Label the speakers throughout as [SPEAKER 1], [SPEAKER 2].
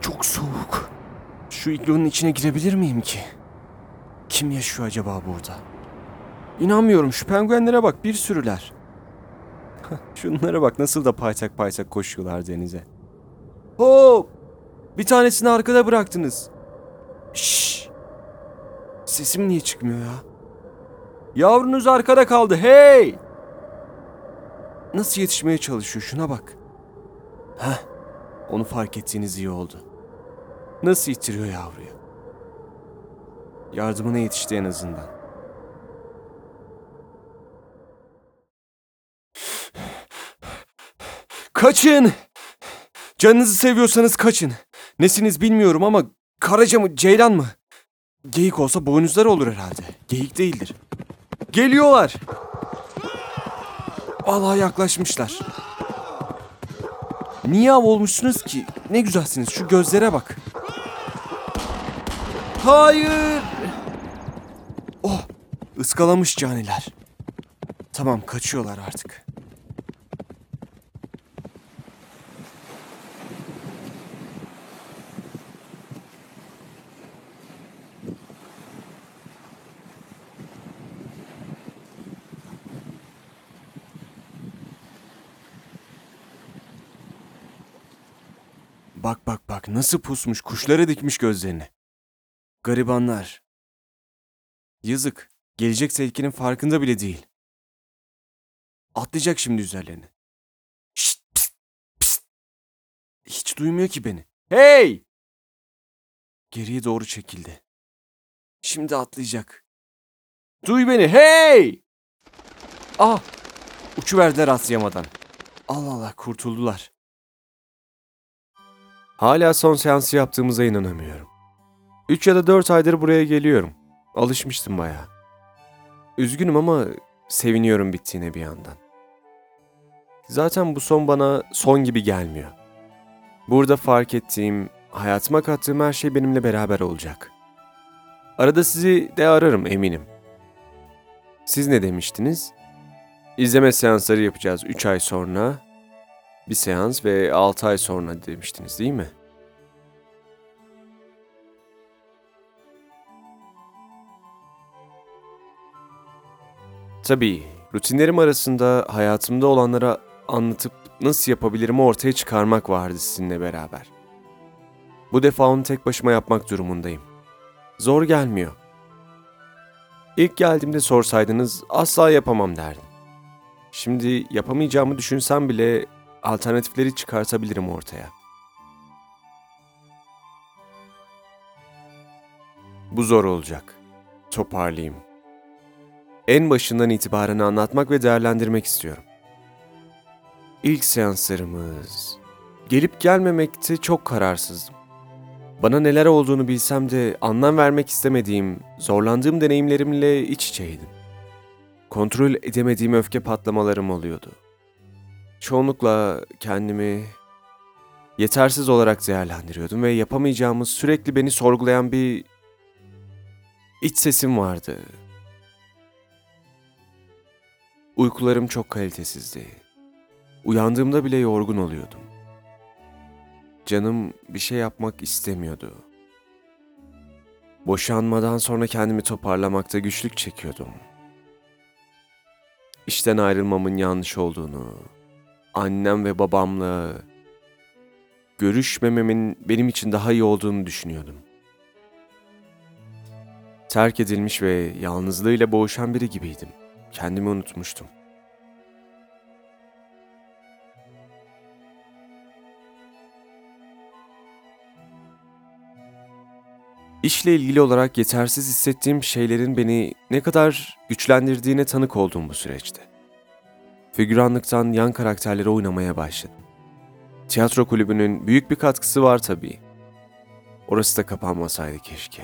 [SPEAKER 1] Çok soğuk. Şu iglonun içine girebilir miyim ki? Kim yaşıyor acaba burada? İnanmıyorum şu penguenlere bak bir sürüler. Şunlara bak nasıl da paytak paytak koşuyorlar denize. Hop! Bir tanesini arkada bıraktınız. Şşş! Sesim niye çıkmıyor ya? Yavrunuz arkada kaldı hey! Nasıl yetişmeye çalışıyor şuna bak. Heh, onu fark ettiğiniz iyi oldu. Nasıl ittiriyor yavruyu? Yardımına yetişti en azından. Kaçın! Canınızı seviyorsanız kaçın. Nesiniz bilmiyorum ama karaca mı, ceylan mı? Geyik olsa boynuzları olur herhalde. Geyik değildir. Geliyorlar. Vallahi yaklaşmışlar. Niye av olmuşsunuz ki? Ne güzelsiniz şu gözlere bak. Hayır. Oh, ıskalamış caniler. Tamam, kaçıyorlar artık. Bak bak bak nasıl pusmuş kuşlara dikmiş gözlerini. Garibanlar. Yazık. Gelecek tehlikenin farkında bile değil. Atlayacak şimdi üzerlerine. Şşt, pst, pst. Hiç duymuyor ki beni. Hey! Geriye doğru çekildi. Şimdi atlayacak. Duy beni. Hey! Ah! Uçuverdiler atlayamadan. Allah Allah kurtuldular. Hala son seansı yaptığımıza inanamıyorum. 3 ya da 4 aydır buraya geliyorum. Alışmıştım bayağı. Üzgünüm ama seviniyorum bittiğine bir yandan. Zaten bu son bana son gibi gelmiyor. Burada fark ettiğim, hayatıma kattığım her şey benimle beraber olacak. Arada sizi de ararım eminim. Siz ne demiştiniz? İzleme seansları yapacağız 3 ay sonra. Bir seans ve 6 ay sonra demiştiniz değil mi? Tabii, rutinlerim arasında hayatımda olanlara anlatıp nasıl yapabilirim ortaya çıkarmak vardı sizinle beraber. Bu defa onu tek başıma yapmak durumundayım. Zor gelmiyor. İlk geldiğimde sorsaydınız asla yapamam derdim. Şimdi yapamayacağımı düşünsem bile alternatifleri çıkartabilirim ortaya. Bu zor olacak. Toparlayayım. En başından itibaren anlatmak ve değerlendirmek istiyorum. İlk seanslarımız. Gelip gelmemekte çok kararsızdım. Bana neler olduğunu bilsem de anlam vermek istemediğim, zorlandığım deneyimlerimle iç içeydim. Kontrol edemediğim öfke patlamalarım oluyordu. Çoğunlukla kendimi yetersiz olarak değerlendiriyordum ve yapamayacağımız sürekli beni sorgulayan bir iç sesim vardı. Uykularım çok kalitesizdi. Uyandığımda bile yorgun oluyordum. Canım bir şey yapmak istemiyordu. Boşanmadan sonra kendimi toparlamakta güçlük çekiyordum. İşten ayrılmamın yanlış olduğunu, annem ve babamla görüşmememin benim için daha iyi olduğunu düşünüyordum. Terk edilmiş ve yalnızlığıyla boğuşan biri gibiydim. Kendimi unutmuştum. İşle ilgili olarak yetersiz hissettiğim şeylerin beni ne kadar güçlendirdiğine tanık oldum bu süreçte. Figüranlıktan yan karakterleri oynamaya başladım. Tiyatro kulübünün büyük bir katkısı var tabii. Orası da kapanmasaydı keşke.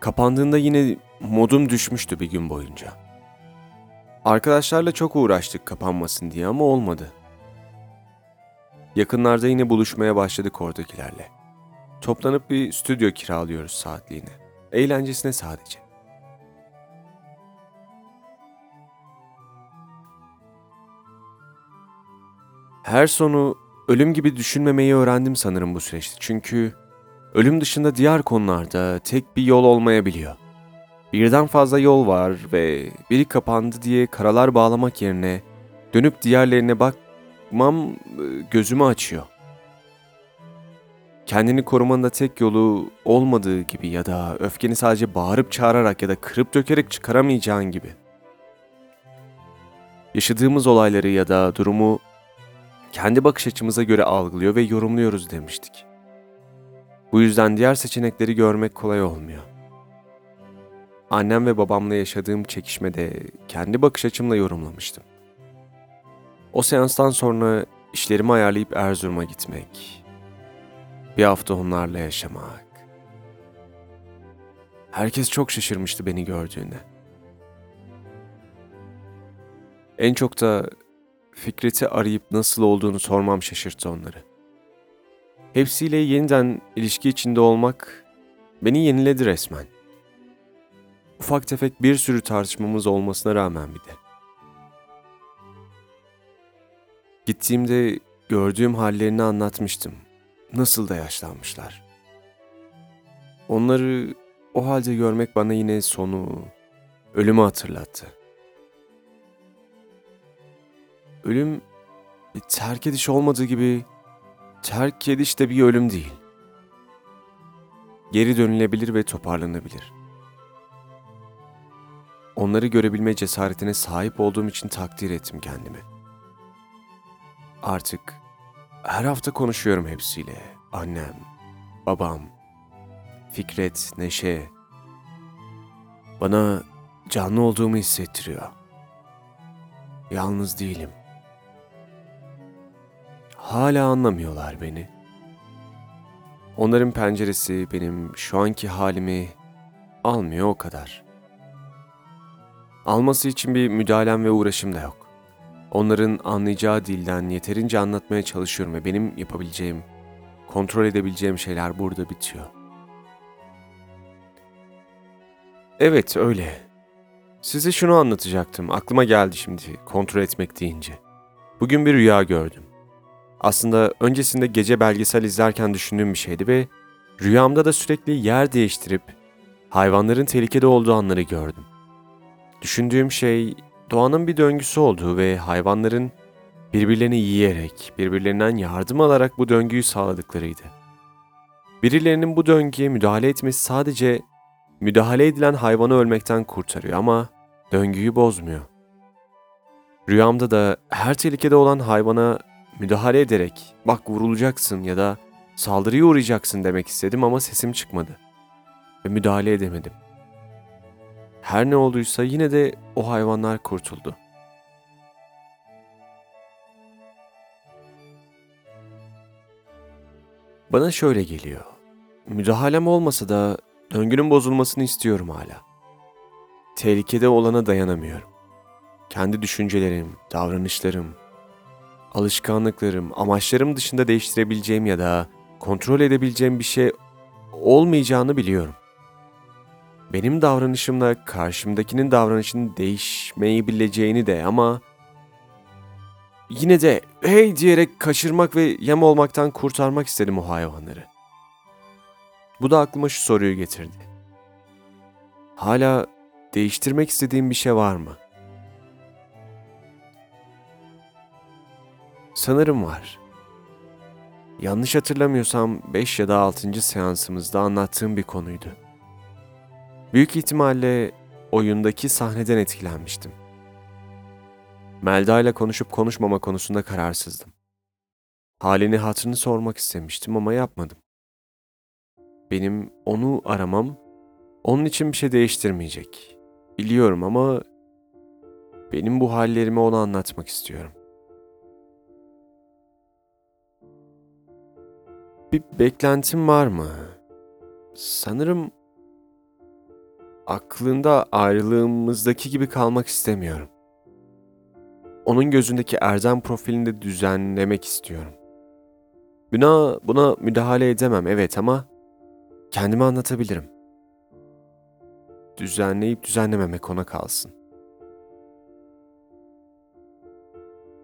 [SPEAKER 1] Kapandığında yine modum düşmüştü bir gün boyunca. Arkadaşlarla çok uğraştık kapanmasın diye ama olmadı. Yakınlarda yine buluşmaya başladık oradakilerle. Toplanıp bir stüdyo kiralıyoruz saatliğine. Eğlencesine sadece. Her sonu ölüm gibi düşünmemeyi öğrendim sanırım bu süreçte. Çünkü ölüm dışında diğer konularda tek bir yol olmayabiliyor. Birden fazla yol var ve biri kapandı diye karalar bağlamak yerine dönüp diğerlerine bakmam e, gözümü açıyor. Kendini korumanın da tek yolu olmadığı gibi ya da öfkeni sadece bağırıp çağırarak ya da kırıp dökerek çıkaramayacağın gibi. Yaşadığımız olayları ya da durumu kendi bakış açımıza göre algılıyor ve yorumluyoruz demiştik. Bu yüzden diğer seçenekleri görmek kolay olmuyor. Annem ve babamla yaşadığım çekişmede kendi bakış açımla yorumlamıştım. O seanstan sonra işlerimi ayarlayıp Erzurum'a gitmek, bir hafta onlarla yaşamak. Herkes çok şaşırmıştı beni gördüğünde. En çok da Fikret'i arayıp nasıl olduğunu sormam şaşırttı onları. Hepsiyle yeniden ilişki içinde olmak beni yeniledi resmen. Ufak tefek bir sürü tartışmamız olmasına rağmen bir de. Gittiğimde gördüğüm hallerini anlatmıştım. Nasıl da yaşlanmışlar. Onları o halde görmek bana yine sonu, ölümü hatırlattı. Ölüm bir terk ediş olmadığı gibi terk ediş de bir ölüm değil. Geri dönülebilir ve toparlanabilir. Onları görebilme cesaretine sahip olduğum için takdir ettim kendimi. Artık her hafta konuşuyorum hepsiyle. Annem, babam, Fikret, Neşe. Bana canlı olduğumu hissettiriyor. Yalnız değilim. Hala anlamıyorlar beni. Onların penceresi benim şu anki halimi almıyor o kadar. Alması için bir müdahalem ve uğraşım da yok. Onların anlayacağı dilden yeterince anlatmaya çalışıyorum ve benim yapabileceğim, kontrol edebileceğim şeyler burada bitiyor. Evet öyle. Size şunu anlatacaktım. Aklıma geldi şimdi kontrol etmek deyince. Bugün bir rüya gördüm. Aslında öncesinde gece belgesel izlerken düşündüğüm bir şeydi ve rüyamda da sürekli yer değiştirip hayvanların tehlikede olduğu anları gördüm. Düşündüğüm şey doğanın bir döngüsü olduğu ve hayvanların birbirlerini yiyerek, birbirlerinden yardım alarak bu döngüyü sağladıklarıydı. Birilerinin bu döngüye müdahale etmesi sadece müdahale edilen hayvanı ölmekten kurtarıyor ama döngüyü bozmuyor. Rüyamda da her tehlikede olan hayvana müdahale ederek bak vurulacaksın ya da saldırıya uğrayacaksın demek istedim ama sesim çıkmadı ve müdahale edemedim. Her ne olduysa yine de o hayvanlar kurtuldu. Bana şöyle geliyor. Müdahalem olmasa da döngünün bozulmasını istiyorum hala. Tehlikede olana dayanamıyorum. Kendi düşüncelerim, davranışlarım, alışkanlıklarım, amaçlarım dışında değiştirebileceğim ya da kontrol edebileceğim bir şey olmayacağını biliyorum. Benim davranışımla karşımdakinin davranışının değişmeyi bileceğini de ama yine de hey diyerek kaçırmak ve yem olmaktan kurtarmak istedim o hayvanları. Bu da aklıma şu soruyu getirdi. Hala değiştirmek istediğim bir şey var mı? Sanırım var. Yanlış hatırlamıyorsam 5 ya da 6. seansımızda anlattığım bir konuydu. Büyük ihtimalle oyundaki sahneden etkilenmiştim. Melda ile konuşup konuşmama konusunda kararsızdım. Halini hatırını sormak istemiştim ama yapmadım. Benim onu aramam onun için bir şey değiştirmeyecek. Biliyorum ama benim bu hallerimi ona anlatmak istiyorum. Bir beklentim var mı? Sanırım aklında ayrılığımızdaki gibi kalmak istemiyorum. Onun gözündeki erdem profilini de düzenlemek istiyorum. Buna, buna müdahale edemem evet ama kendime anlatabilirim. Düzenleyip düzenlememek ona kalsın.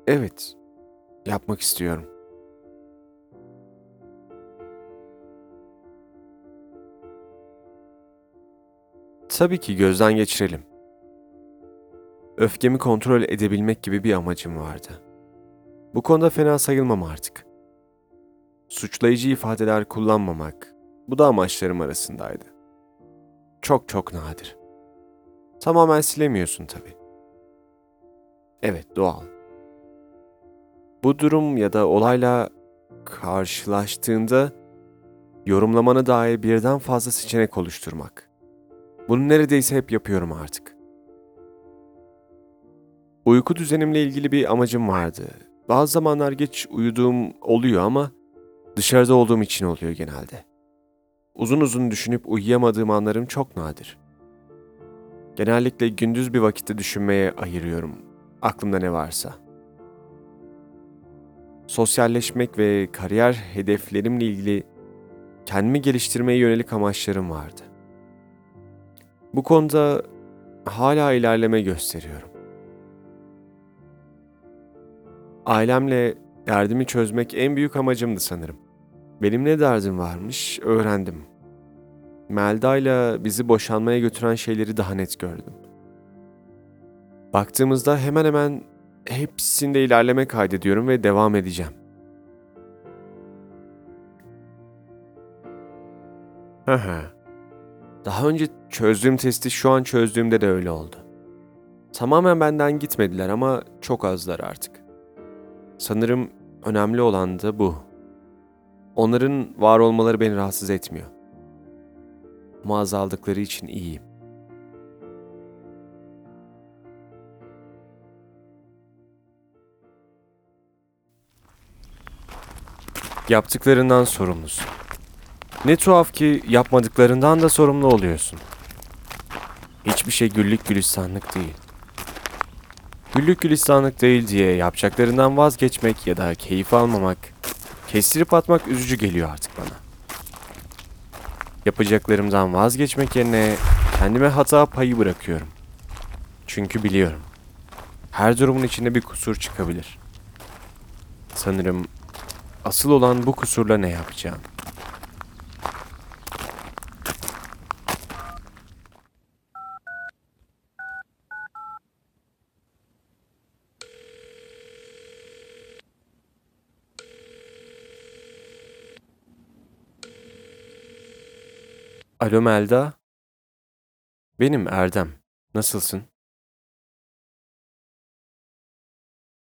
[SPEAKER 1] Evet, yapmak istiyorum. Tabii ki gözden geçirelim. Öfkemi kontrol edebilmek gibi bir amacım vardı. Bu konuda fena sayılmam artık. Suçlayıcı ifadeler kullanmamak, bu da amaçlarım arasındaydı. Çok çok nadir. Tamamen silemiyorsun tabii. Evet, doğal. Bu durum ya da olayla karşılaştığında yorumlamana dair birden fazla seçenek oluşturmak. Bunu neredeyse hep yapıyorum artık. Uyku düzenimle ilgili bir amacım vardı. Bazı zamanlar geç uyuduğum oluyor ama dışarıda olduğum için oluyor genelde. Uzun uzun düşünüp uyuyamadığım anlarım çok nadir. Genellikle gündüz bir vakitte düşünmeye ayırıyorum. Aklımda ne varsa. Sosyalleşmek ve kariyer hedeflerimle ilgili kendimi geliştirmeye yönelik amaçlarım vardı. Bu konuda hala ilerleme gösteriyorum. Ailemle derdimi çözmek en büyük amacımdı sanırım. Benim ne derdim varmış öğrendim. Melda'yla bizi boşanmaya götüren şeyleri daha net gördüm. Baktığımızda hemen hemen hepsinde ilerleme kaydediyorum ve devam edeceğim. Hı hı. Daha önce çözdüğüm testi şu an çözdüğümde de öyle oldu. Tamamen benden gitmediler ama çok azlar artık. Sanırım önemli olan da bu. Onların var olmaları beni rahatsız etmiyor. Ama azaldıkları için iyiyim. Yaptıklarından sorumlusun. Ne tuhaf ki yapmadıklarından da sorumlu oluyorsun. Hiçbir şey güllük gülistanlık değil. Güllük gülistanlık değil diye yapacaklarından vazgeçmek ya da keyif almamak, kestirip atmak üzücü geliyor artık bana. Yapacaklarımdan vazgeçmek yerine kendime hata payı bırakıyorum. Çünkü biliyorum. Her durumun içinde bir kusur çıkabilir. Sanırım asıl olan bu kusurla ne yapacağım. Alo Melda. Benim Erdem. Nasılsın?